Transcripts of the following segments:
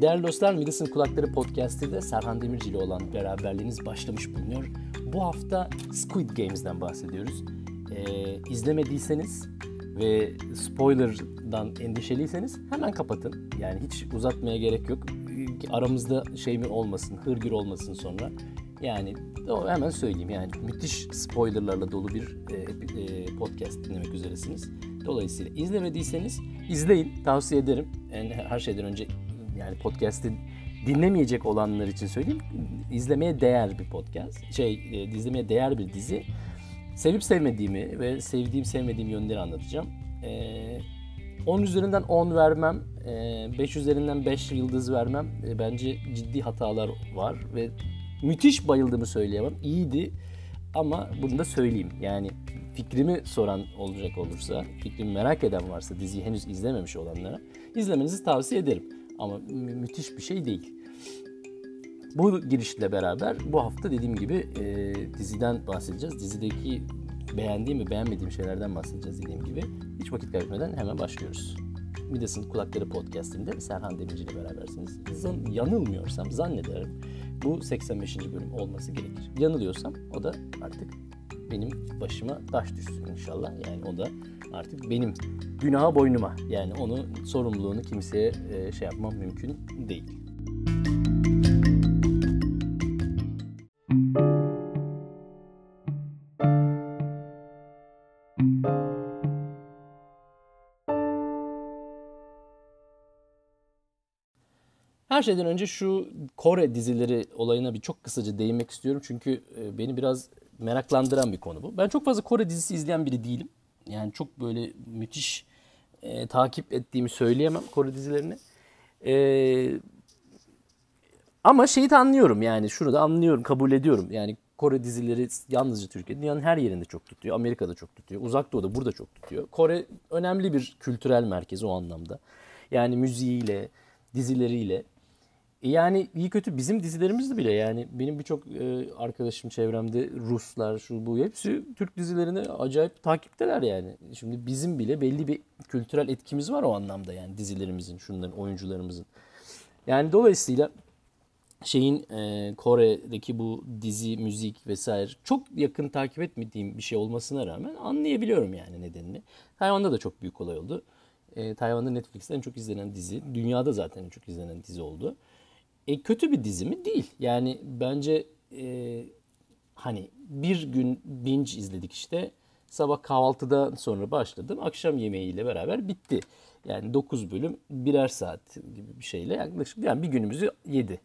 Değerli dostlar Midas'ın Kulakları Podcast'te Serhan Demirci ile olan beraberliğiniz başlamış bulunuyor. Bu hafta Squid Games'den bahsediyoruz. Ee, izlemediyseniz ve spoiler'dan endişeliyseniz hemen kapatın. Yani hiç uzatmaya gerek yok. Aramızda şey mi olmasın, hırgür olmasın sonra. Yani hemen söyleyeyim yani müthiş spoilerlarla dolu bir e, e, podcast dinlemek üzeresiniz. Dolayısıyla izlemediyseniz izleyin tavsiye ederim. Yani her şeyden önce podcast'i dinlemeyecek olanlar için söyleyeyim. izlemeye değer bir podcast. Şey, e, izlemeye değer bir dizi. Sevip sevmediğimi ve sevdiğim sevmediğim yönleri anlatacağım. E, 10 üzerinden 10 vermem, 5 e, üzerinden 5 yıldız vermem. E, bence ciddi hatalar var ve müthiş bayıldığımı söyleyemem. İyiydi ama bunu da söyleyeyim. Yani fikrimi soran olacak olursa, fikrimi merak eden varsa diziyi henüz izlememiş olanlara izlemenizi tavsiye ederim. Ama mü- müthiş bir şey değil. Bu girişle beraber bu hafta dediğim gibi e, diziden bahsedeceğiz. Dizideki beğendiğim ve beğenmediğim şeylerden bahsedeceğiz dediğim gibi. Hiç vakit kaybetmeden hemen başlıyoruz. Midas'ın Kulakları Podcast'inde Serhan Demirci ile berabersiniz. Zan, yanılmıyorsam zannederim bu 85. bölüm olması gerekir. Yanılıyorsam o da artık benim başıma taş düşsün inşallah. Yani o da artık benim günaha boynuma. Yani onu sorumluluğunu kimseye e, şey yapmam mümkün değil. Her şeyden önce şu Kore dizileri olayına bir çok kısaca değinmek istiyorum. Çünkü e, beni biraz meraklandıran bir konu bu. Ben çok fazla Kore dizisi izleyen biri değilim. Yani çok böyle müthiş e, takip ettiğimi söyleyemem Kore dizilerini. E, ama şeyi de anlıyorum yani şunu da anlıyorum, kabul ediyorum. Yani Kore dizileri yalnızca Türkiye, dünyanın her yerinde çok tutuyor. Amerika'da çok tutuyor. Uzak Doğu'da burada çok tutuyor. Kore önemli bir kültürel merkez o anlamda. Yani müziğiyle, dizileriyle yani iyi kötü bizim dizilerimizde bile yani benim birçok e, arkadaşım çevremde Ruslar şu bu hepsi Türk dizilerini acayip takipteler yani. Şimdi bizim bile belli bir kültürel etkimiz var o anlamda yani dizilerimizin, şunların oyuncularımızın. Yani dolayısıyla şeyin e, Kore'deki bu dizi, müzik vesaire çok yakın takip etmediğim bir şey olmasına rağmen anlayabiliyorum yani nedenini. Tayvan'da da çok büyük olay oldu. E, Tayvan'da Netflix'te en çok izlenen dizi, dünyada zaten en çok izlenen dizi oldu. E, kötü bir dizi mi? Değil. Yani bence e, hani bir gün binge izledik işte. Sabah kahvaltıdan sonra başladım. Akşam yemeğiyle beraber bitti. Yani 9 bölüm birer saat gibi bir şeyle yaklaşık yani bir günümüzü yedi.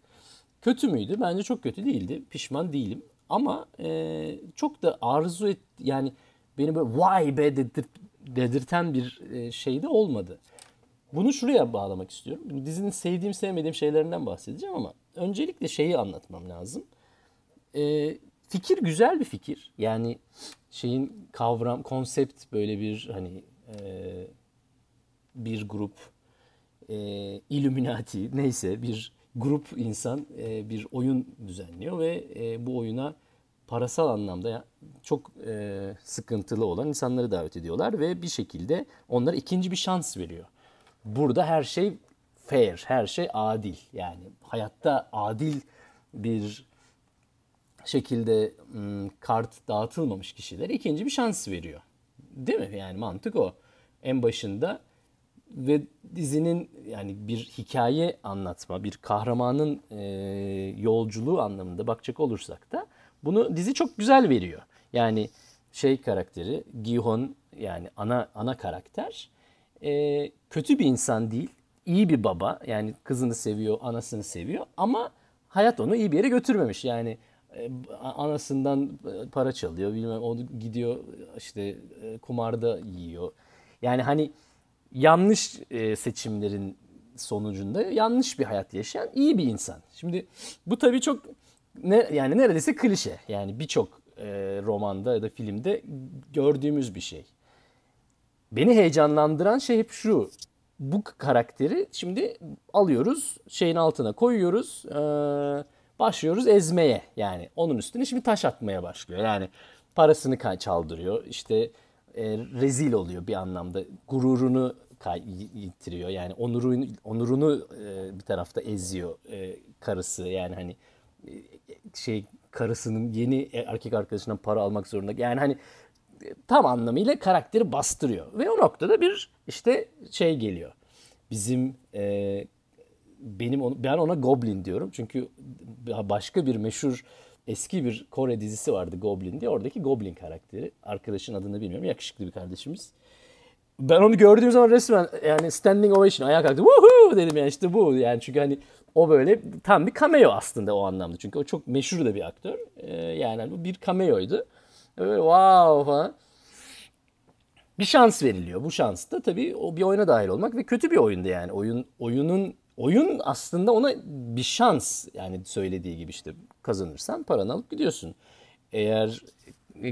Kötü müydü? Bence çok kötü değildi. Pişman değilim. Ama e, çok da arzu et yani beni böyle vay be dedir, dedirten bir e, şey de olmadı. Bunu şuraya bağlamak istiyorum. Dizinin sevdiğim sevmediğim şeylerinden bahsedeceğim ama öncelikle şeyi anlatmam lazım. E, fikir güzel bir fikir. Yani şeyin kavram, konsept böyle bir hani e, bir grup e, Illuminati neyse bir grup insan e, bir oyun düzenliyor ve e, bu oyuna parasal anlamda çok e, sıkıntılı olan insanları davet ediyorlar ve bir şekilde onlara ikinci bir şans veriyor. Burada her şey fair, her şey adil. Yani hayatta adil bir şekilde kart dağıtılmamış kişilere ikinci bir şans veriyor. Değil mi? Yani mantık o. En başında ve dizinin yani bir hikaye anlatma, bir kahramanın e, yolculuğu anlamında bakacak olursak da bunu dizi çok güzel veriyor. Yani şey karakteri Gihon yani ana ana karakter e, kötü bir insan değil. iyi bir baba. Yani kızını seviyor, anasını seviyor ama hayat onu iyi bir yere götürmemiş. Yani e, anasından para çalıyor, bilmem o gidiyor işte e, kumarda yiyor. Yani hani yanlış e, seçimlerin sonucunda yanlış bir hayat yaşayan iyi bir insan. Şimdi bu tabii çok ne yani neredeyse klişe. Yani birçok e, romanda ya da filmde gördüğümüz bir şey beni heyecanlandıran şey hep şu. Bu karakteri şimdi alıyoruz, şeyin altına koyuyoruz, başlıyoruz ezmeye. Yani onun üstüne şimdi taş atmaya başlıyor. Yani parasını çaldırıyor, işte e, rezil oluyor bir anlamda. Gururunu yitiriyor. Yani onurunu onurunu e, bir tarafta eziyor e, karısı. Yani hani e, şey karısının yeni erkek arkadaşından para almak zorunda. Yani hani e, tam anlamıyla karakteri bastırıyor. Ve o noktada bir işte şey geliyor. Bizim e, benim onu, ben ona Goblin diyorum. Çünkü başka bir meşhur eski bir Kore dizisi vardı Goblin diye. Oradaki Goblin karakteri. Arkadaşın adını bilmiyorum. Yakışıklı bir kardeşimiz. Ben onu gördüğüm zaman resmen yani standing ovation ayağa kalktım. Woohoo dedim yani işte bu. Yani çünkü hani o böyle tam bir cameo aslında o anlamda. Çünkü o çok meşhur da bir aktör. Ee, yani bir cameoydu. Böyle wow falan. Bir şans veriliyor. Bu şans da tabii o bir oyuna dahil olmak ve kötü bir oyundu yani. Oyun oyunun oyun aslında ona bir şans yani söylediği gibi işte kazanırsan paranı alıp gidiyorsun. Eğer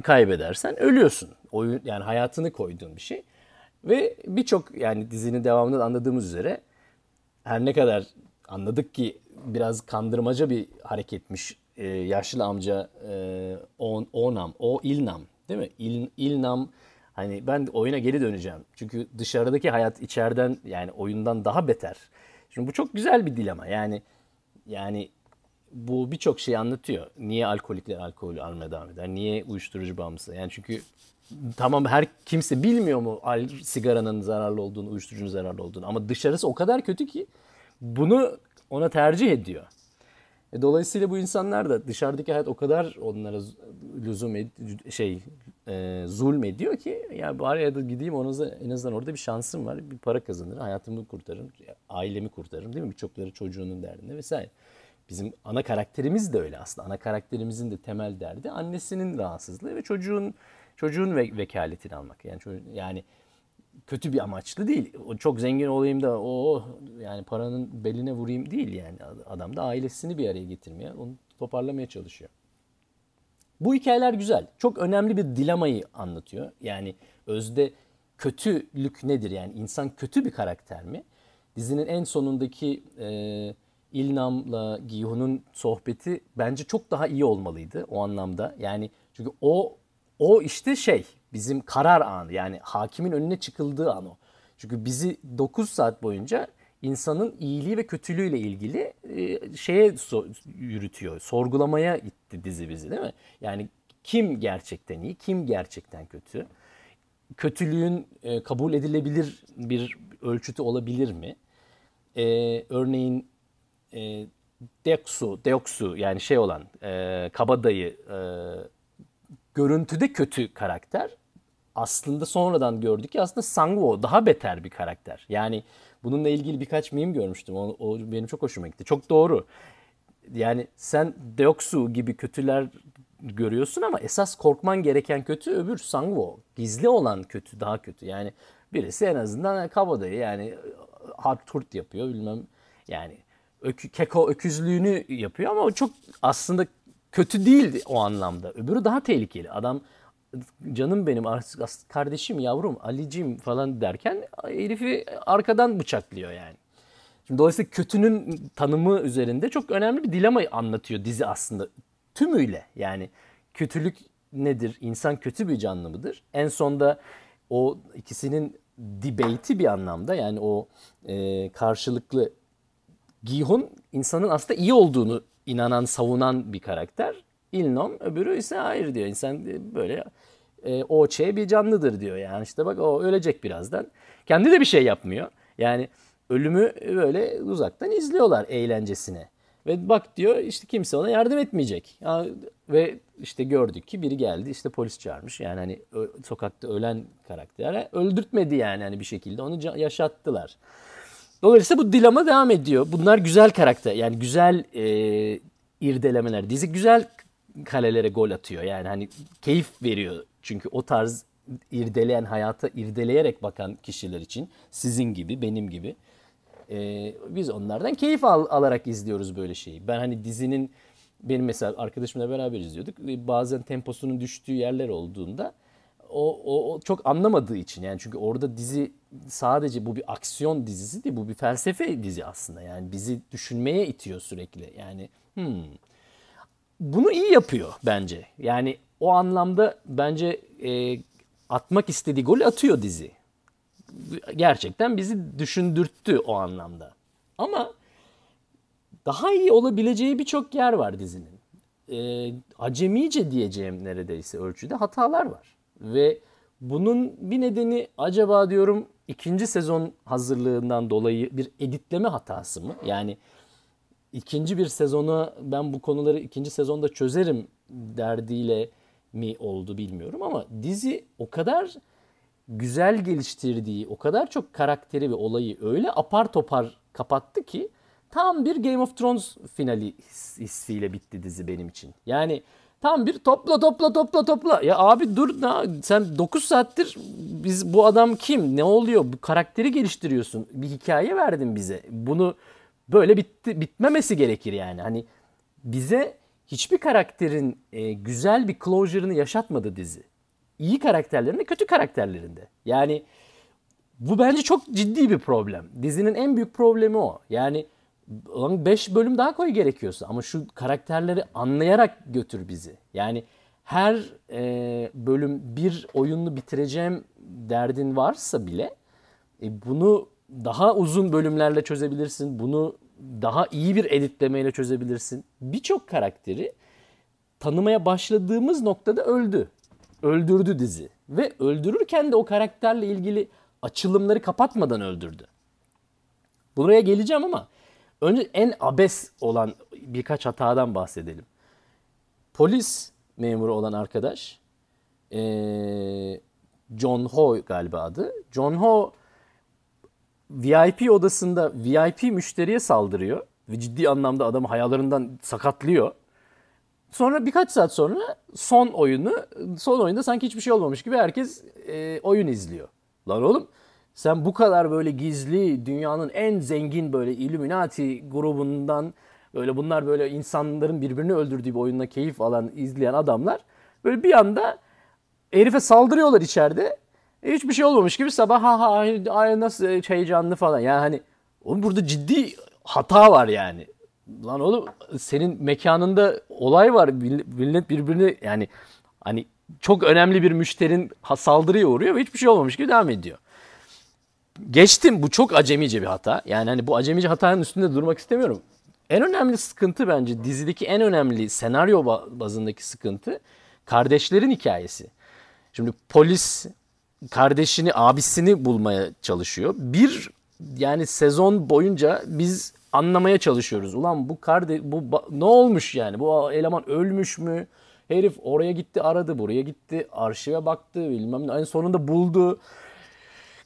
kaybedersen ölüyorsun. Oyun yani hayatını koyduğun bir şey. Ve birçok yani dizinin devamında anladığımız üzere her ne kadar anladık ki biraz kandırmaca bir hareketmiş e, yaşlı amca e, on, Onam, o İlnam değil mi? İl, İlnam hani ben oyuna geri döneceğim. Çünkü dışarıdaki hayat içeriden yani oyundan daha beter. Şimdi bu çok güzel bir dilema. Yani yani bu birçok şey anlatıyor. Niye alkolikler alkol almaya devam eder? Niye uyuşturucu bağımlısı? Yani çünkü tamam her kimse bilmiyor mu al, sigaranın zararlı olduğunu, uyuşturucunun zararlı olduğunu ama dışarısı o kadar kötü ki bunu ona tercih ediyor. E, dolayısıyla bu insanlar da dışarıdaki hayat o kadar onlara lüzum ed- şey e, zulm ediyor ki ya bari ya da gideyim ona en azından orada bir şansım var. Bir para kazanırım, hayatımı kurtarırım, ailemi kurtarırım değil mi? Birçokları çocuğunun derdinde vesaire. Bizim ana karakterimiz de öyle aslında. Ana karakterimizin de temel derdi annesinin rahatsızlığı ve çocuğun çocuğun ve vekaletini almak. Yani yani kötü bir amaçlı değil. O çok zengin olayım da o yani paranın beline vurayım değil yani. Adam da ailesini bir araya getirmeye, onu toparlamaya çalışıyor. Bu hikayeler güzel. Çok önemli bir dilemayı anlatıyor. Yani özde kötülük nedir? Yani insan kötü bir karakter mi? Dizinin en sonundaki e, İlnam'la Gihun'un sohbeti bence çok daha iyi olmalıydı o anlamda. Yani çünkü o o işte şey bizim karar anı yani hakimin önüne çıkıldığı an o. Çünkü bizi 9 saat boyunca insanın iyiliği ve kötülüğüyle ilgili e, şeye so yürütüyor. Sorgulamaya itti dizi bizi değil mi? Yani kim gerçekten iyi, kim gerçekten kötü? Kötülüğün e, kabul edilebilir bir ölçütü olabilir mi? E, örneğin e, Deoksu, Deoksu yani şey olan e, kabadayı e, görüntüde kötü karakter. Aslında sonradan gördük ki aslında Sangwoo daha beter bir karakter. Yani bununla ilgili birkaç meme görmüştüm. O, o benim çok hoşuma gitti. Çok doğru. Yani sen Deoksu gibi kötüler görüyorsun ama esas korkman gereken kötü öbür Sangwoo. Gizli olan kötü daha kötü. Yani birisi en azından kabadayı yani hard hurt yapıyor bilmem yani ökü, keko öküzlüğünü yapıyor ama o çok aslında kötü değildi o anlamda. Öbürü daha tehlikeli. Adam canım benim kardeşim yavrum Alicim falan derken herifi arkadan bıçaklıyor yani. Şimdi dolayısıyla kötünün tanımı üzerinde çok önemli bir dilemayı anlatıyor dizi aslında. Tümüyle yani kötülük nedir? İnsan kötü bir canlı mıdır? En sonda o ikisinin debate'i bir anlamda yani o e, karşılıklı Gihun insanın aslında iyi olduğunu inanan, savunan bir karakter. İlnom öbürü ise hayır diyor. İnsan böyle e, o şey bir canlıdır diyor. Yani işte bak o ölecek birazdan. Kendi de bir şey yapmıyor. Yani ölümü böyle uzaktan izliyorlar eğlencesine. Ve bak diyor işte kimse ona yardım etmeyecek. Ya, ve işte gördük ki biri geldi işte polis çağırmış. Yani hani sokakta ölen karaktere öldürtmedi yani hani bir şekilde onu yaşattılar. Dolayısıyla bu dilema devam ediyor. Bunlar güzel karakter. Yani güzel e, irdelemeler. Dizi güzel kalelere gol atıyor. Yani hani keyif veriyor. Çünkü o tarz irdeleyen hayata irdeleyerek bakan kişiler için sizin gibi, benim gibi e, biz onlardan keyif al, alarak izliyoruz böyle şeyi. Ben hani dizinin benim mesela arkadaşımla beraber izliyorduk. Bazen temposunun düştüğü yerler olduğunda o, o, o çok anlamadığı için yani çünkü orada dizi sadece bu bir aksiyon dizisi değil bu bir felsefe dizi aslında yani bizi düşünmeye itiyor sürekli yani hmm. bunu iyi yapıyor bence yani o anlamda bence e, atmak istediği golü atıyor dizi gerçekten bizi düşündürttü o anlamda. Ama daha iyi olabileceği birçok yer var dizinin. E, acemice diyeceğim neredeyse ölçüde hatalar var. Ve bunun bir nedeni acaba diyorum ikinci sezon hazırlığından dolayı bir editleme hatası mı? Yani ikinci bir sezona ben bu konuları ikinci sezonda çözerim derdiyle mi oldu bilmiyorum ama dizi o kadar güzel geliştirdiği, o kadar çok karakteri ve olayı öyle apar topar kapattı ki tam bir Game of Thrones finali hissiyle bitti dizi benim için. Yani tam bir topla topla topla topla. Ya abi dur na, sen 9 saattir biz bu adam kim? Ne oluyor? Bu karakteri geliştiriyorsun. Bir hikaye verdin bize. Bunu böyle bitti bitmemesi gerekir yani. Hani bize hiçbir karakterin e, güzel bir closure'ını yaşatmadı dizi. İyi karakterlerinde, kötü karakterlerinde. Yani bu bence çok ciddi bir problem. Dizinin en büyük problemi o. Yani 5 bölüm daha koy gerekiyorsa ama şu karakterleri anlayarak götür bizi. Yani her e, bölüm bir oyunu bitireceğim derdin varsa bile e, bunu daha uzun bölümlerle çözebilirsin. Bunu daha iyi bir editlemeyle çözebilirsin. Birçok karakteri tanımaya başladığımız noktada öldü. Öldürdü dizi. Ve öldürürken de o karakterle ilgili açılımları kapatmadan öldürdü. Buraya geleceğim ama önce en abes olan birkaç hatadan bahsedelim. Polis memuru olan arkadaş John Ho galiba adı. John Ho VIP odasında VIP müşteriye saldırıyor ve ciddi anlamda adamı hayallarından sakatlıyor. Sonra birkaç saat sonra son oyunu, son oyunda sanki hiçbir şey olmamış gibi herkes e, oyun izliyor. Lan oğlum sen bu kadar böyle gizli dünyanın en zengin böyle Illuminati grubundan böyle bunlar böyle insanların birbirini öldürdüğü bir oyunla keyif alan izleyen adamlar böyle bir anda herife saldırıyorlar içeride hiçbir şey olmamış gibi sabah ha ha ay nasıl heyecanlı falan. Yani hani oğlum burada ciddi hata var yani. Lan oğlum senin mekanında olay var. Millet birbirini yani hani çok önemli bir müşterin saldırıya uğruyor ve hiçbir şey olmamış gibi devam ediyor. Geçtim bu çok acemice bir hata. Yani hani bu acemice hatanın üstünde durmak istemiyorum. En önemli sıkıntı bence dizideki en önemli senaryo bazındaki sıkıntı kardeşlerin hikayesi. Şimdi polis kardeşini, abisini bulmaya çalışıyor. Bir yani sezon boyunca biz anlamaya çalışıyoruz. Ulan bu kardeş bu ne olmuş yani? Bu eleman ölmüş mü? Herif oraya gitti aradı, buraya gitti, arşive baktı, bilmem ne. En sonunda buldu.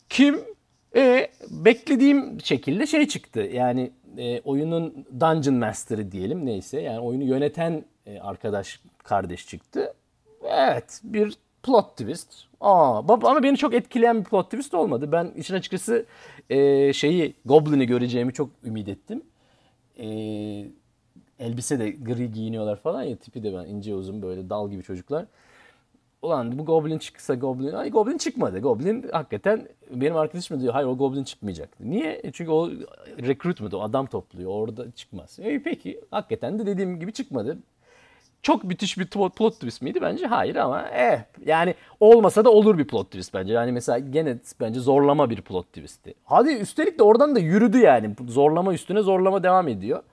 Kim? E beklediğim şekilde şey çıktı. Yani e, oyunun Dungeon Master'ı diyelim neyse. Yani oyunu yöneten e, arkadaş kardeş çıktı. Evet bir plot twist. Aa, ama beni çok etkileyen bir plot twist olmadı. Ben için açıkçası e, şeyi Goblin'i göreceğimi çok ümit ettim. E, elbise de gri giyiniyorlar falan ya tipi de ben ince uzun böyle dal gibi çocuklar. Ulan bu Goblin çıksa Goblin... Ay Goblin çıkmadı. Goblin hakikaten benim arkadaşım diyor hayır o Goblin çıkmayacak. Niye? E, çünkü o recruitment o adam topluyor orada çıkmaz. E, peki hakikaten de dediğim gibi çıkmadı. Çok müthiş bir plot twist miydi? Bence hayır ama eh yani olmasa da olur bir plot twist bence. Yani mesela gene bence zorlama bir plot twistti. Hadi üstelik de oradan da yürüdü yani. Zorlama üstüne zorlama devam ediyor.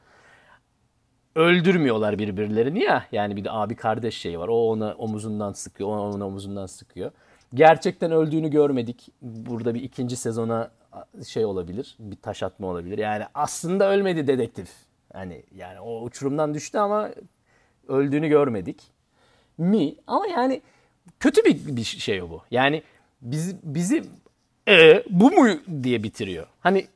Öldürmüyorlar birbirlerini ya. Yani bir de abi kardeş şey var. O ona omuzundan sıkıyor, o ona omuzundan sıkıyor. Gerçekten öldüğünü görmedik. Burada bir ikinci sezona şey olabilir. Bir taş atma olabilir. Yani aslında ölmedi dedektif. Hani yani o uçurumdan düştü ama öldüğünü görmedik mi? Ama yani kötü bir, bir şey bu. Yani biz, bizi e, bu mu diye bitiriyor. Hani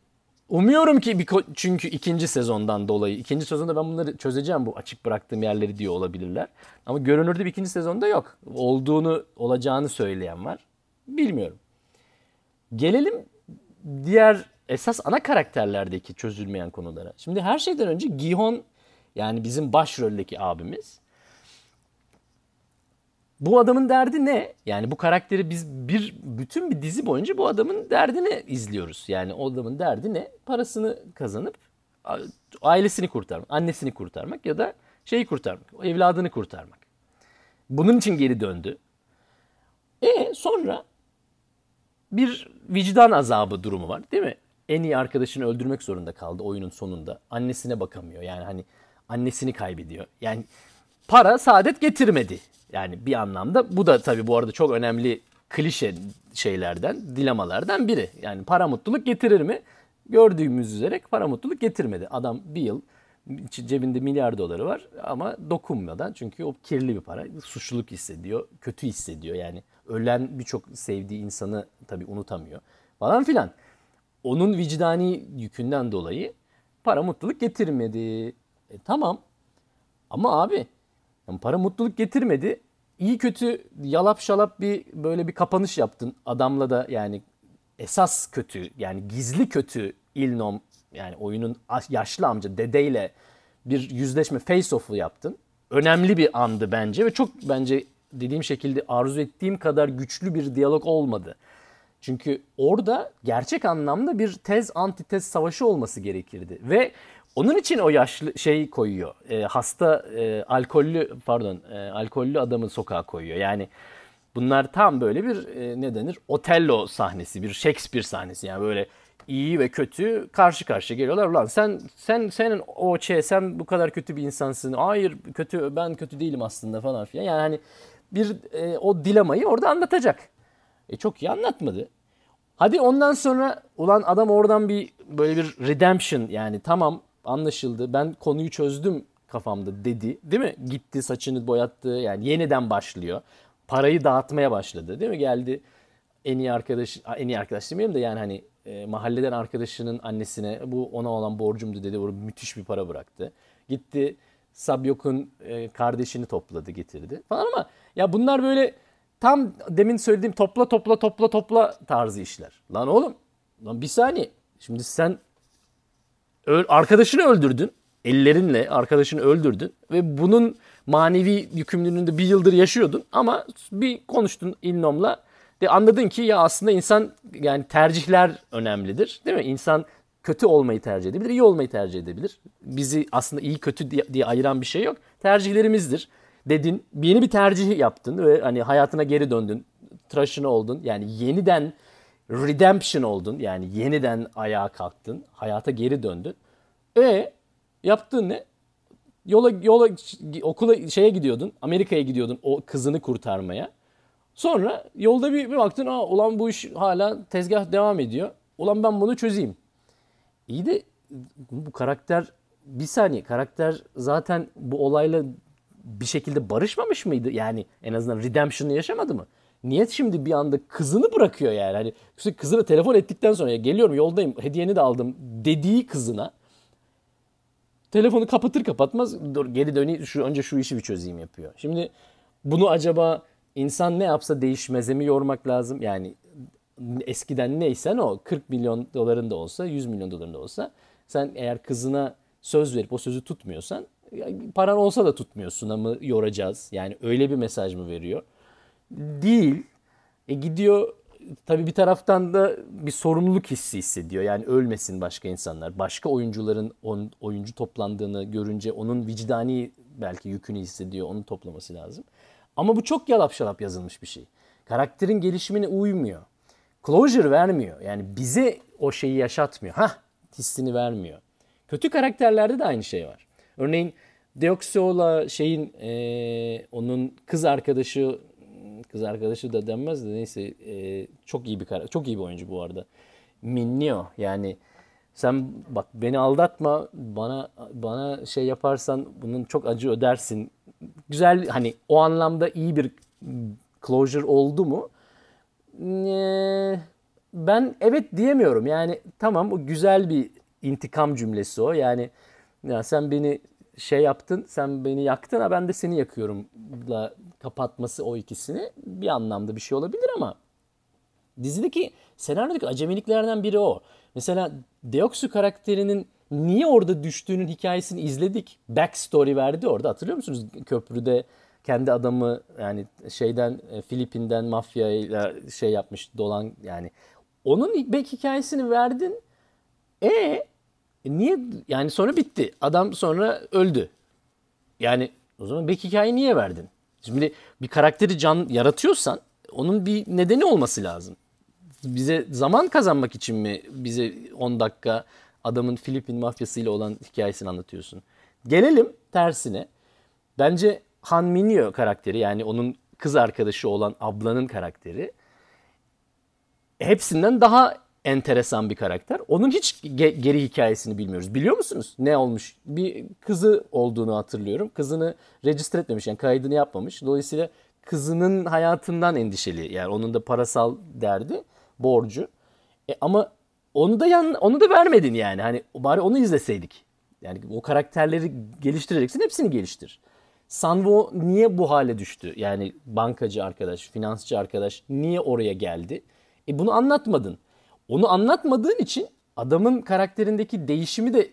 umuyorum ki bir, çünkü ikinci sezondan dolayı ikinci sezonda ben bunları çözeceğim bu açık bıraktığım yerleri diyor olabilirler. Ama görünürde bir ikinci sezonda yok. Olduğunu olacağını söyleyen var. Bilmiyorum. Gelelim diğer esas ana karakterlerdeki çözülmeyen konulara. Şimdi her şeyden önce Gihon yani bizim başroldeki abimiz. Bu adamın derdi ne? Yani bu karakteri biz bir bütün bir dizi boyunca bu adamın derdini izliyoruz. Yani o adamın derdi ne? Parasını kazanıp ailesini kurtarmak, annesini kurtarmak ya da şeyi kurtarmak, evladını kurtarmak. Bunun için geri döndü. E sonra bir vicdan azabı durumu var değil mi? En iyi arkadaşını öldürmek zorunda kaldı oyunun sonunda. Annesine bakamıyor. Yani hani annesini kaybediyor. Yani para saadet getirmedi. Yani bir anlamda bu da tabii bu arada çok önemli klişe şeylerden, dilemalardan biri. Yani para mutluluk getirir mi? Gördüğümüz üzere para mutluluk getirmedi. Adam bir yıl cebinde milyar doları var ama dokunmadan çünkü o kirli bir para. Suçluluk hissediyor, kötü hissediyor yani. Ölen birçok sevdiği insanı tabii unutamıyor falan filan. Onun vicdani yükünden dolayı para mutluluk getirmedi. E, tamam ama abi yani para mutluluk getirmedi. İyi kötü yalap şalap bir böyle bir kapanış yaptın. Adamla da yani esas kötü yani gizli kötü Ilnom yani oyunun yaşlı amca dedeyle bir yüzleşme face-off'u yaptın. Önemli bir andı bence ve çok bence dediğim şekilde arzu ettiğim kadar güçlü bir diyalog olmadı. Çünkü orada gerçek anlamda bir tez antitez savaşı olması gerekirdi. Ve onun için o yaşlı şey koyuyor. E, hasta e, alkollü pardon e, alkollü adamı sokağa koyuyor. Yani bunlar tam böyle bir e, ne denir? Otello sahnesi, bir Shakespeare sahnesi. Yani böyle iyi ve kötü karşı karşıya geliyorlar. Ulan sen sen senin o şey sen bu kadar kötü bir insansın. Hayır kötü ben kötü değilim aslında falan filan. Yani hani bir e, o dilemayı orada anlatacak. E çok iyi anlatmadı. Hadi ondan sonra ulan adam oradan bir böyle bir redemption yani tamam anlaşıldı ben konuyu çözdüm kafamda dedi değil mi? Gitti saçını boyattı yani yeniden başlıyor. Parayı dağıtmaya başladı değil mi? Geldi en iyi arkadaş en iyi arkadaş demeyeyim de yani hani e, mahalleden arkadaşının annesine bu ona olan borcumdu dedi. Orada müthiş bir para bıraktı. Gitti Sabyok'un e, kardeşini topladı getirdi falan ama ya bunlar böyle tam demin söylediğim topla topla topla topla tarzı işler. Lan oğlum lan bir saniye şimdi sen arkadaşını öldürdün ellerinle arkadaşını öldürdün ve bunun manevi yükümlülüğünü de bir yıldır yaşıyordun ama bir konuştun İlnom'la de anladın ki ya aslında insan yani tercihler önemlidir. Değil mi? İnsan kötü olmayı tercih edebilir, iyi olmayı tercih edebilir. Bizi aslında iyi kötü diye, diye ayıran bir şey yok. Tercihlerimizdir. Dedin, yeni bir tercih yaptın ve hani hayatına geri döndün. Tıraşını oldun. Yani yeniden redemption oldun. Yani yeniden ayağa kalktın. Hayata geri döndün. E yaptığın ne? Yola yola okula şeye gidiyordun. Amerika'ya gidiyordun o kızını kurtarmaya. Sonra yolda bir, bir baktın Aa, ulan bu iş hala tezgah devam ediyor. Ulan ben bunu çözeyim. İyi de bu karakter bir saniye karakter zaten bu olayla bir şekilde barışmamış mıydı? Yani en azından redemption'ı yaşamadı mı? Niyet şimdi bir anda kızını bırakıyor yani. Hani kızına telefon ettikten sonra ya geliyorum yoldayım hediyeni de aldım dediği kızına telefonu kapatır kapatmaz dur geri döneyim şu önce şu işi bir çözeyim yapıyor. Şimdi bunu acaba İnsan ne yapsa değişmeze mi yormak lazım? Yani eskiden neysen o 40 milyon doların da olsa 100 milyon doların da olsa sen eğer kızına söz verip o sözü tutmuyorsan paran olsa da tutmuyorsun ama yoracağız. Yani öyle bir mesaj mı veriyor? Değil. E gidiyor tabii bir taraftan da bir sorumluluk hissi hissediyor. Yani ölmesin başka insanlar. Başka oyuncuların on, oyuncu toplandığını görünce onun vicdani belki yükünü hissediyor. Onu toplaması lazım. Ama bu çok yalap şalap yazılmış bir şey. Karakterin gelişimine uymuyor. Closure vermiyor. Yani bize o şeyi yaşatmıyor. Hah hissini vermiyor. Kötü karakterlerde de aynı şey var. Örneğin Deoxyo'la şeyin e, onun kız arkadaşı kız arkadaşı da denmez de neyse e, çok iyi bir karakter, çok iyi bir oyuncu bu arada. Minnio yani sen bak beni aldatma bana bana şey yaparsan bunun çok acı ödersin güzel hani o anlamda iyi bir closure oldu mu? Ee, ben evet diyemiyorum. Yani tamam o güzel bir intikam cümlesi o. Yani ya sen beni şey yaptın, sen beni yaktın ha ben de seni yakıyorum da kapatması o ikisini bir anlamda bir şey olabilir ama dizideki senaryodaki acemiliklerden biri o. Mesela Deoxy karakterinin niye orada düştüğünün hikayesini izledik. Backstory verdi orada hatırlıyor musunuz? Köprüde kendi adamı yani şeyden e, Filipin'den mafyayla şey yapmış dolan yani onun back hikayesini verdin. E, e niye yani sonra bitti. Adam sonra öldü. Yani o zaman back hikayeyi niye verdin? Şimdi bir karakteri can yaratıyorsan onun bir nedeni olması lazım. bize zaman kazanmak için mi bize 10 dakika adamın Filipin mafyasıyla olan hikayesini anlatıyorsun? Gelelim tersine. Bence Han Minyo karakteri yani onun kız arkadaşı olan ablanın karakteri hepsinden daha enteresan bir karakter. Onun hiç ge- geri hikayesini bilmiyoruz. Biliyor musunuz ne olmuş? Bir kızı olduğunu hatırlıyorum. Kızını register etmemiş yani kaydını yapmamış. Dolayısıyla kızının hayatından endişeli. Yani onun da parasal derdi, borcu. E ama onu da yan, onu da vermedin yani. Hani bari onu izleseydik. Yani o karakterleri geliştireceksin, hepsini geliştir. Sanvo niye bu hale düştü? Yani bankacı arkadaş, finansçı arkadaş niye oraya geldi? E bunu anlatmadın. Onu anlatmadığın için adamın karakterindeki değişimi de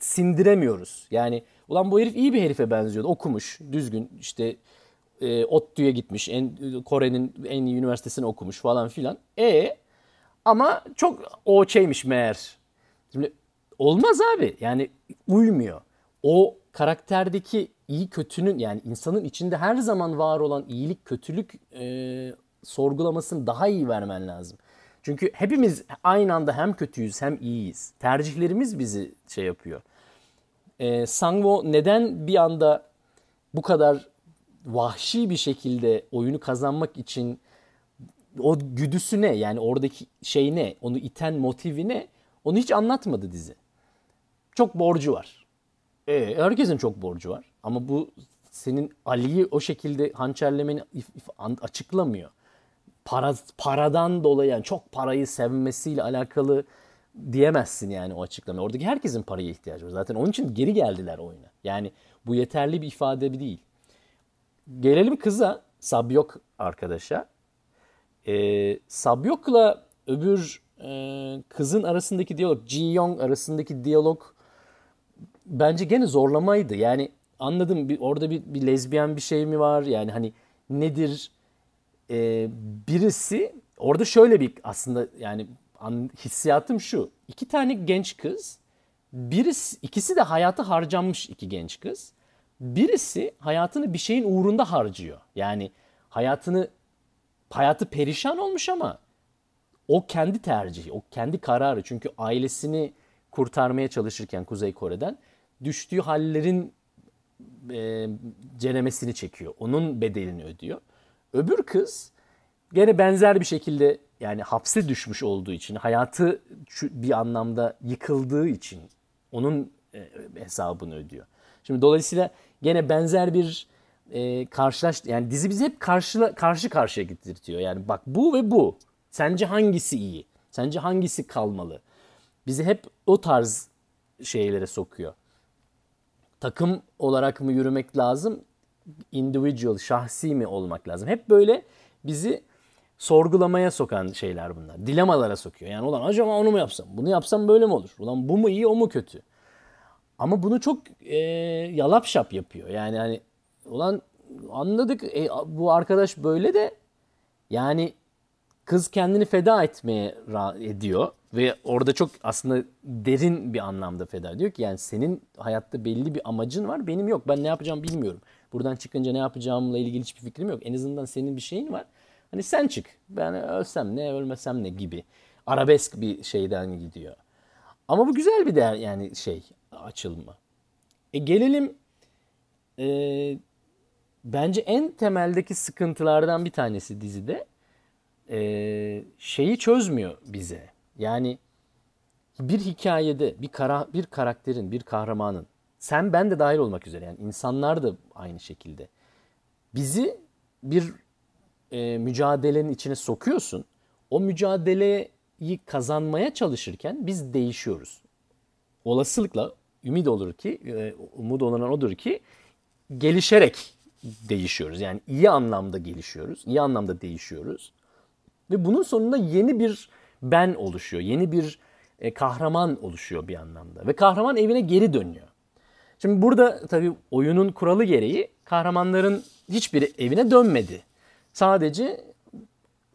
sindiremiyoruz. Yani ulan bu herif iyi bir herife benziyordu. Okumuş, düzgün işte e, ODTÜ'ye gitmiş. En, Kore'nin en iyi üniversitesini okumuş falan filan. E ama çok o şeymiş meğer. Şimdi olmaz abi. Yani uymuyor. O karakterdeki iyi kötünün yani insanın içinde her zaman var olan iyilik kötülük e, sorgulamasını daha iyi vermen lazım. Çünkü hepimiz aynı anda hem kötüyüz hem iyiyiz. Tercihlerimiz bizi şey yapıyor. E, Sangwo neden bir anda bu kadar vahşi bir şekilde oyunu kazanmak için o güdüsü ne? Yani oradaki şey ne? Onu iten motivi ne? Onu hiç anlatmadı dizi. Çok borcu var. E, herkesin çok borcu var. Ama bu senin Ali'yi o şekilde hançerlemeni açıklamıyor. Para, paradan dolayı yani çok parayı sevmesiyle alakalı diyemezsin yani o açıklama. Oradaki herkesin paraya ihtiyacı var. Zaten onun için geri geldiler oyuna. Yani bu yeterli bir ifade değil. Gelelim kıza, Sabyok arkadaşa. Ee, Sabyok'la öbür e, kızın arasındaki diyalog, Ji Young arasındaki diyalog bence gene zorlamaydı. Yani anladım bir, orada bir, bir lezbiyen bir şey mi var? Yani hani nedir? Ee, birisi orada şöyle bir aslında yani an, hissiyatım şu. İki tane genç kız, birisi ikisi de hayatı harcanmış iki genç kız. Birisi hayatını bir şeyin uğrunda harcıyor. Yani hayatını hayatı perişan olmuş ama o kendi tercihi, o kendi kararı. Çünkü ailesini kurtarmaya çalışırken Kuzey Kore'den düştüğü hallerin e, cenemesini çekiyor. Onun bedelini ödüyor. Öbür kız gene benzer bir şekilde yani hapse düşmüş olduğu için, hayatı bir anlamda yıkıldığı için onun e, hesabını ödüyor. Şimdi dolayısıyla gene benzer bir e, karşılaş yani dizi bizi hep karşı karşı karşıya getirtiyor. Yani bak bu ve bu. Sence hangisi iyi? Sence hangisi kalmalı? Bizi hep o tarz şeylere sokuyor. Takım olarak mı yürümek lazım? Individual, şahsi mi olmak lazım? Hep böyle bizi sorgulamaya sokan şeyler bunlar. Dilemalara sokuyor. Yani ulan acaba onu mu yapsam? Bunu yapsam böyle mi olur? Ulan bu mu iyi o mu kötü? Ama bunu çok e, yalap şap yapıyor. Yani hani ulan anladık e, bu arkadaş böyle de yani kız kendini feda etmeye ediyor ve orada çok aslında derin bir anlamda feda ediyor ki yani senin hayatta belli bir amacın var benim yok ben ne yapacağım bilmiyorum. Buradan çıkınca ne yapacağımla ilgili hiçbir fikrim yok. En azından senin bir şeyin var. Hani sen çık. Ben ölsem ne ölmesem ne gibi. Arabesk bir şeyden gidiyor. Ama bu güzel bir değer yani şey açılma. E gelelim e, bence en temeldeki sıkıntılardan bir tanesi dizide e, şeyi çözmüyor bize. Yani bir hikayede bir kara, bir karakterin, bir kahramanın sen ben de dahil olmak üzere yani insanlar da aynı şekilde bizi bir e, mücadelenin içine sokuyorsun. O mücadeleyi kazanmaya çalışırken biz değişiyoruz. Olasılıkla ümit olur ki, e, umut olan odur ki gelişerek değişiyoruz. Yani iyi anlamda gelişiyoruz, iyi anlamda değişiyoruz. Ve bunun sonunda yeni bir ben oluşuyor, yeni bir e, kahraman oluşuyor bir anlamda. Ve kahraman evine geri dönüyor. Şimdi burada tabii oyunun kuralı gereği kahramanların hiçbiri evine dönmedi. Sadece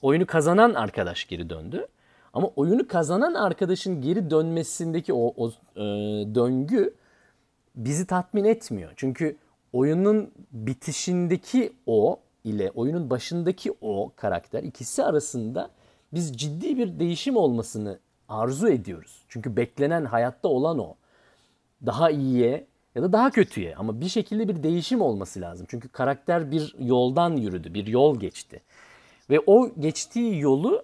oyunu kazanan arkadaş geri döndü. Ama oyunu kazanan arkadaşın geri dönmesindeki o, o e, döngü bizi tatmin etmiyor. Çünkü oyunun bitişindeki o ile oyunun başındaki o karakter ikisi arasında biz ciddi bir değişim olmasını arzu ediyoruz. Çünkü beklenen hayatta olan o. Daha iyiye ya da daha kötüye ama bir şekilde bir değişim olması lazım. Çünkü karakter bir yoldan yürüdü, bir yol geçti. Ve o geçtiği yolu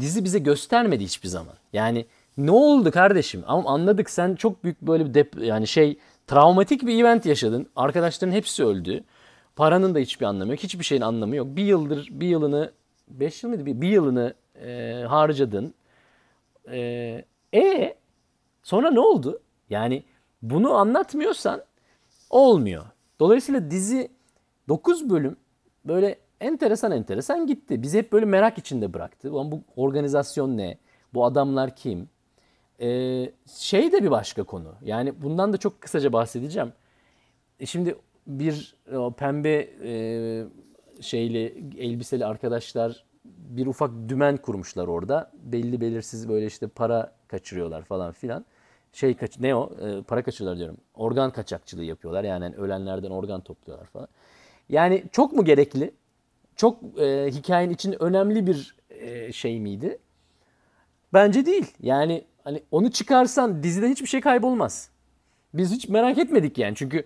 dizi bize göstermedi hiçbir zaman. Yani ne oldu kardeşim? Ama anladık sen çok büyük böyle bir dep yani şey travmatik bir event yaşadın. Arkadaşların hepsi öldü. Paranın da hiçbir anlamı yok. Hiçbir şeyin anlamı yok. Bir yıldır bir yılını 5 yıl mıydı? Bir, bir yılını e, harcadın. E, e sonra ne oldu? Yani bunu anlatmıyorsan olmuyor. Dolayısıyla dizi 9 bölüm böyle enteresan enteresan gitti. Bizi hep böyle merak içinde bıraktı. Bu organizasyon ne? Bu adamlar kim? Ee, şey de bir başka konu. Yani bundan da çok kısaca bahsedeceğim. E şimdi bir o pembe e, şeyli elbiseli arkadaşlar bir ufak dümen kurmuşlar orada. Belli belirsiz böyle işte para kaçırıyorlar falan filan. Şey kaç ne o? E, para kaçırıyorlar diyorum. Organ kaçakçılığı yapıyorlar. Yani ölenlerden organ topluyorlar falan. Yani çok mu gerekli? Çok e, hikayenin için önemli bir e, şey miydi? Bence değil. Yani hani onu çıkarsan dizide hiçbir şey kaybolmaz. Biz hiç merak etmedik yani. Çünkü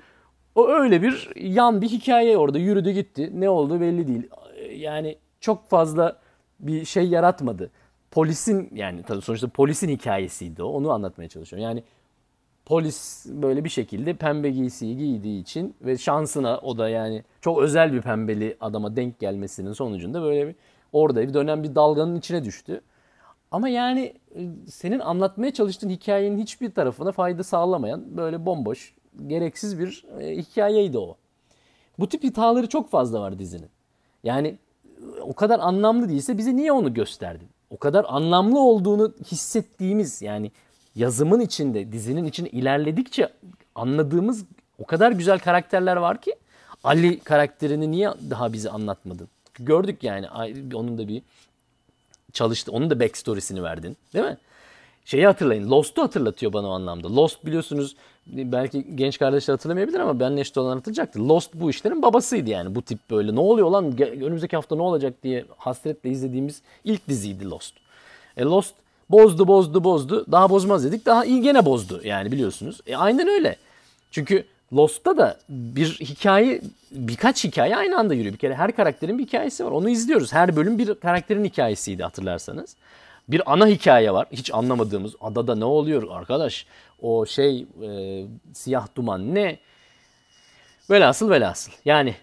o öyle bir yan bir hikaye orada yürüdü gitti. Ne oldu belli değil. Yani çok fazla bir şey yaratmadı. Polisin yani tabii sonuçta polisin hikayesiydi o. Onu anlatmaya çalışıyorum. Yani polis böyle bir şekilde pembe giysiyi giydiği için ve şansına o da yani çok özel bir pembeli adama denk gelmesinin sonucunda böyle bir orada bir dönem bir dalganın içine düştü. Ama yani e, senin anlatmaya çalıştığın hikayenin hiçbir tarafına fayda sağlamayan böyle bomboş, gereksiz bir e, hikayeydi o. Bu tip hataları çok fazla var dizinin. Yani o kadar anlamlı değilse bize niye onu gösterdin? O kadar anlamlı olduğunu hissettiğimiz yani yazımın içinde, dizinin içinde ilerledikçe anladığımız o kadar güzel karakterler var ki Ali karakterini niye daha bize anlatmadın? Gördük yani onun da bir çalıştı. Onun da backstory'sini verdin. Değil mi? Şeyi hatırlayın. Lost'u hatırlatıyor bana o anlamda. Lost biliyorsunuz belki genç kardeşler hatırlamayabilir ama ben neşte olan hatırlayacaktır. Lost bu işlerin babasıydı yani. Bu tip böyle ne oluyor lan önümüzdeki hafta ne olacak diye hasretle izlediğimiz ilk diziydi Lost. E Lost bozdu bozdu bozdu. Daha bozmaz dedik. Daha iyi gene bozdu yani biliyorsunuz. E aynen öyle. Çünkü Lost'ta da bir hikaye, birkaç hikaye aynı anda yürüyor. Bir kere her karakterin bir hikayesi var. Onu izliyoruz. Her bölüm bir karakterin hikayesiydi hatırlarsanız. Bir ana hikaye var. Hiç anlamadığımız adada ne oluyor arkadaş? O şey e, siyah duman ne? Velhasıl velhasıl. Yani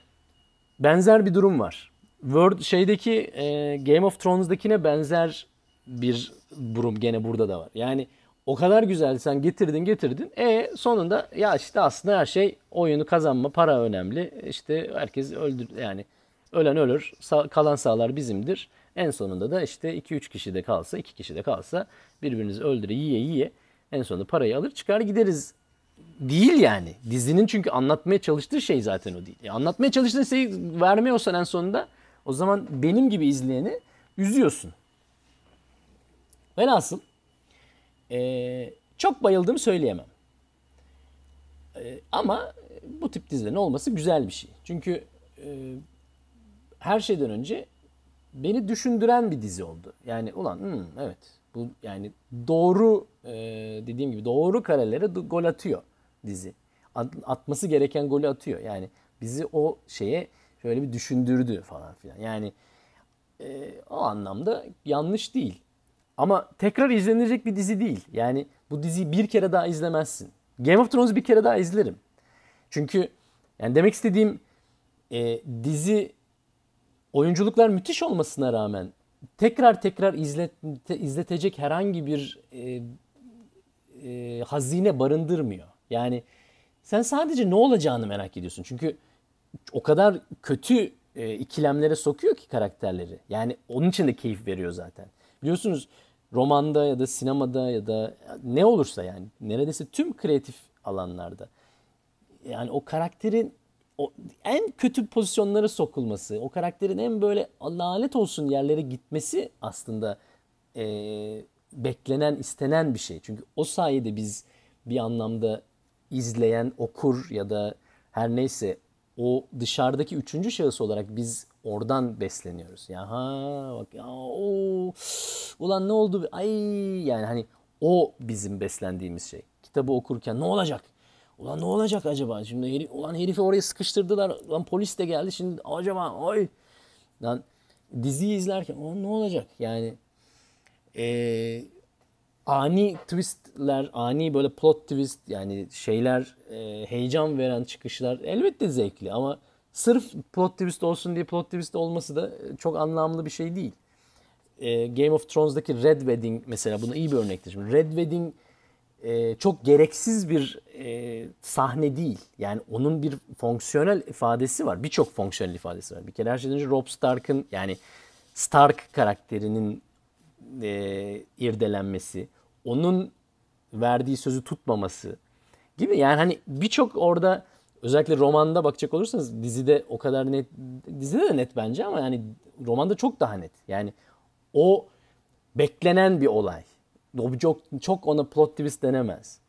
benzer bir durum var. Word şeydeki e, Game of Thrones'dakine benzer bir durum gene burada da var. Yani o kadar güzel sen getirdin getirdin. E sonunda ya işte aslında her şey oyunu kazanma, para önemli. İşte herkes öldür yani ölen ölür, sağ, kalan sağlar bizimdir. En sonunda da işte 2-3 kişi de kalsa, 2 kişi de kalsa birbirinizi öldüre yiye yiye en sonunda parayı alır çıkar gideriz. Değil yani. Dizinin çünkü anlatmaya çalıştığı şey zaten o değil. E anlatmaya çalıştığı şeyi vermiyorsan en sonunda o zaman benim gibi izleyeni üzüyorsun. Velhasıl ee, çok bayıldığımı söyleyemem. Ee, ama bu tip dizilerin olması güzel bir şey. Çünkü e, her şeyden önce beni düşündüren bir dizi oldu. Yani ulan hmm, evet bu yani doğru e, dediğim gibi doğru karelere gol atıyor dizi. At, atması gereken golü atıyor. Yani bizi o şeye şöyle bir düşündürdü falan filan. Yani e, o anlamda yanlış değil. Ama tekrar izlenecek bir dizi değil. Yani bu diziyi bir kere daha izlemezsin. Game of Thrones'u bir kere daha izlerim. Çünkü yani demek istediğim e, dizi oyunculuklar müthiş olmasına rağmen tekrar tekrar izlet, izletecek herhangi bir e, e, hazine barındırmıyor. Yani sen sadece ne olacağını merak ediyorsun. Çünkü o kadar kötü e, ikilemlere sokuyor ki karakterleri. Yani onun için de keyif veriyor zaten. Biliyorsunuz romanda ya da sinemada ya da ne olursa yani neredeyse tüm kreatif alanlarda yani o karakterin o en kötü pozisyonlara sokulması, o karakterin en böyle lanet olsun yerlere gitmesi aslında e, beklenen, istenen bir şey. Çünkü o sayede biz bir anlamda izleyen, okur ya da her neyse o dışarıdaki üçüncü şahıs olarak biz oradan besleniyoruz. Ya ha bak ya o ulan ne oldu? Ay yani hani o bizim beslendiğimiz şey. Kitabı okurken ne olacak? Ulan ne olacak acaba? Şimdi herif, ulan herifi oraya sıkıştırdılar. Lan polis de geldi şimdi acaba ay. Lan diziyi izlerken ulan ne olacak? Yani eee ani twistler, ani böyle plot twist yani şeyler e, heyecan veren çıkışlar elbette zevkli ama sırf plot twist olsun diye plot twist olması da çok anlamlı bir şey değil. E, Game of Thrones'daki Red Wedding mesela buna iyi bir örnektir. Şimdi Red Wedding e, çok gereksiz bir e, sahne değil. Yani onun bir fonksiyonel ifadesi var. Birçok fonksiyonel ifadesi var. Bir kere her şeyden önce Robb Stark'ın yani Stark karakterinin e, irdelenmesi, onun verdiği sözü tutmaması gibi. Yani hani birçok orada özellikle romanda bakacak olursanız dizide o kadar net, dizide de net bence ama yani romanda çok daha net. Yani o beklenen bir olay. Çok, çok ona plot twist denemez.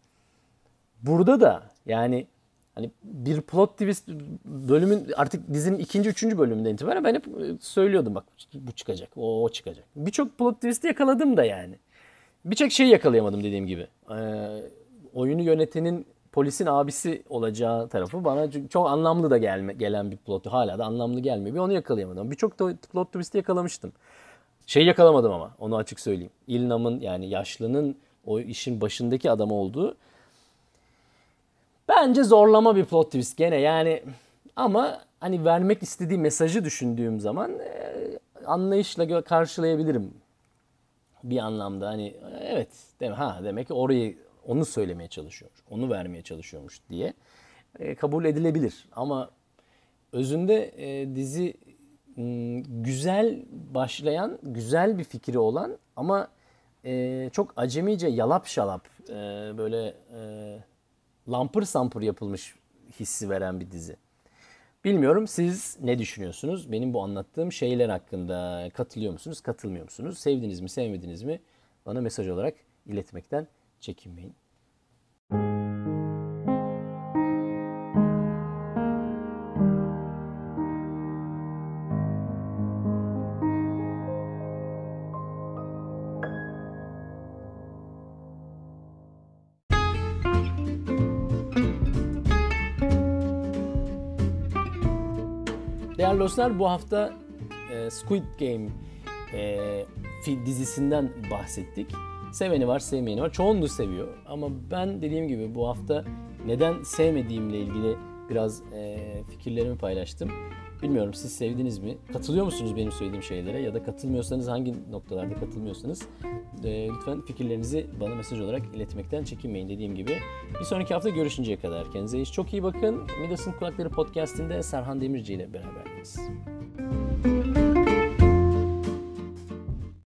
Burada da yani hani bir plot twist bölümün artık dizinin ikinci, üçüncü bölümünden itibaren ben hep söylüyordum bak bu çıkacak, o, o çıkacak. Birçok plot twist'i yakaladım da yani. Birçok şeyi yakalayamadım dediğim gibi. Ee, oyunu yönetenin polisin abisi olacağı tarafı bana çok anlamlı da gelme, gelen bir plot. Hala da anlamlı gelmiyor. Bir onu yakalayamadım. Birçok plot twist'i yakalamıştım. Şey yakalamadım ama onu açık söyleyeyim. İlnam'ın yani yaşlının o işin başındaki adam olduğu bence zorlama bir plot twist gene yani ama hani vermek istediği mesajı düşündüğüm zaman e, anlayışla karşılayabilirim bir anlamda hani evet mi? ha demek ki orayı onu söylemeye çalışıyor. Onu vermeye çalışıyormuş diye e, kabul edilebilir. Ama özünde e, dizi güzel başlayan, güzel bir fikri olan ama e, çok acemice yalap şalap e, böyle e, lampır sampır yapılmış hissi veren bir dizi. Bilmiyorum siz ne düşünüyorsunuz? Benim bu anlattığım şeyler hakkında katılıyor musunuz, katılmıyor musunuz? Sevdiniz mi, sevmediniz mi? Bana mesaj olarak iletmekten çekinmeyin. Değerli dostlar bu hafta e, Squid Game e, dizisinden bahsettik. Seveni var, sevmeyeni var. Çoğunluğu seviyor. Ama ben dediğim gibi bu hafta neden sevmediğimle ilgili biraz e, fikirlerimi paylaştım. Bilmiyorum siz sevdiniz mi? Katılıyor musunuz benim söylediğim şeylere? Ya da katılmıyorsanız hangi noktalarda katılmıyorsanız e, lütfen fikirlerinizi bana mesaj olarak iletmekten çekinmeyin dediğim gibi. Bir sonraki hafta görüşünceye kadar kendinize çok iyi bakın. Midas'ın Kulakları Podcast'inde Serhan Demirci ile beraberdiniz.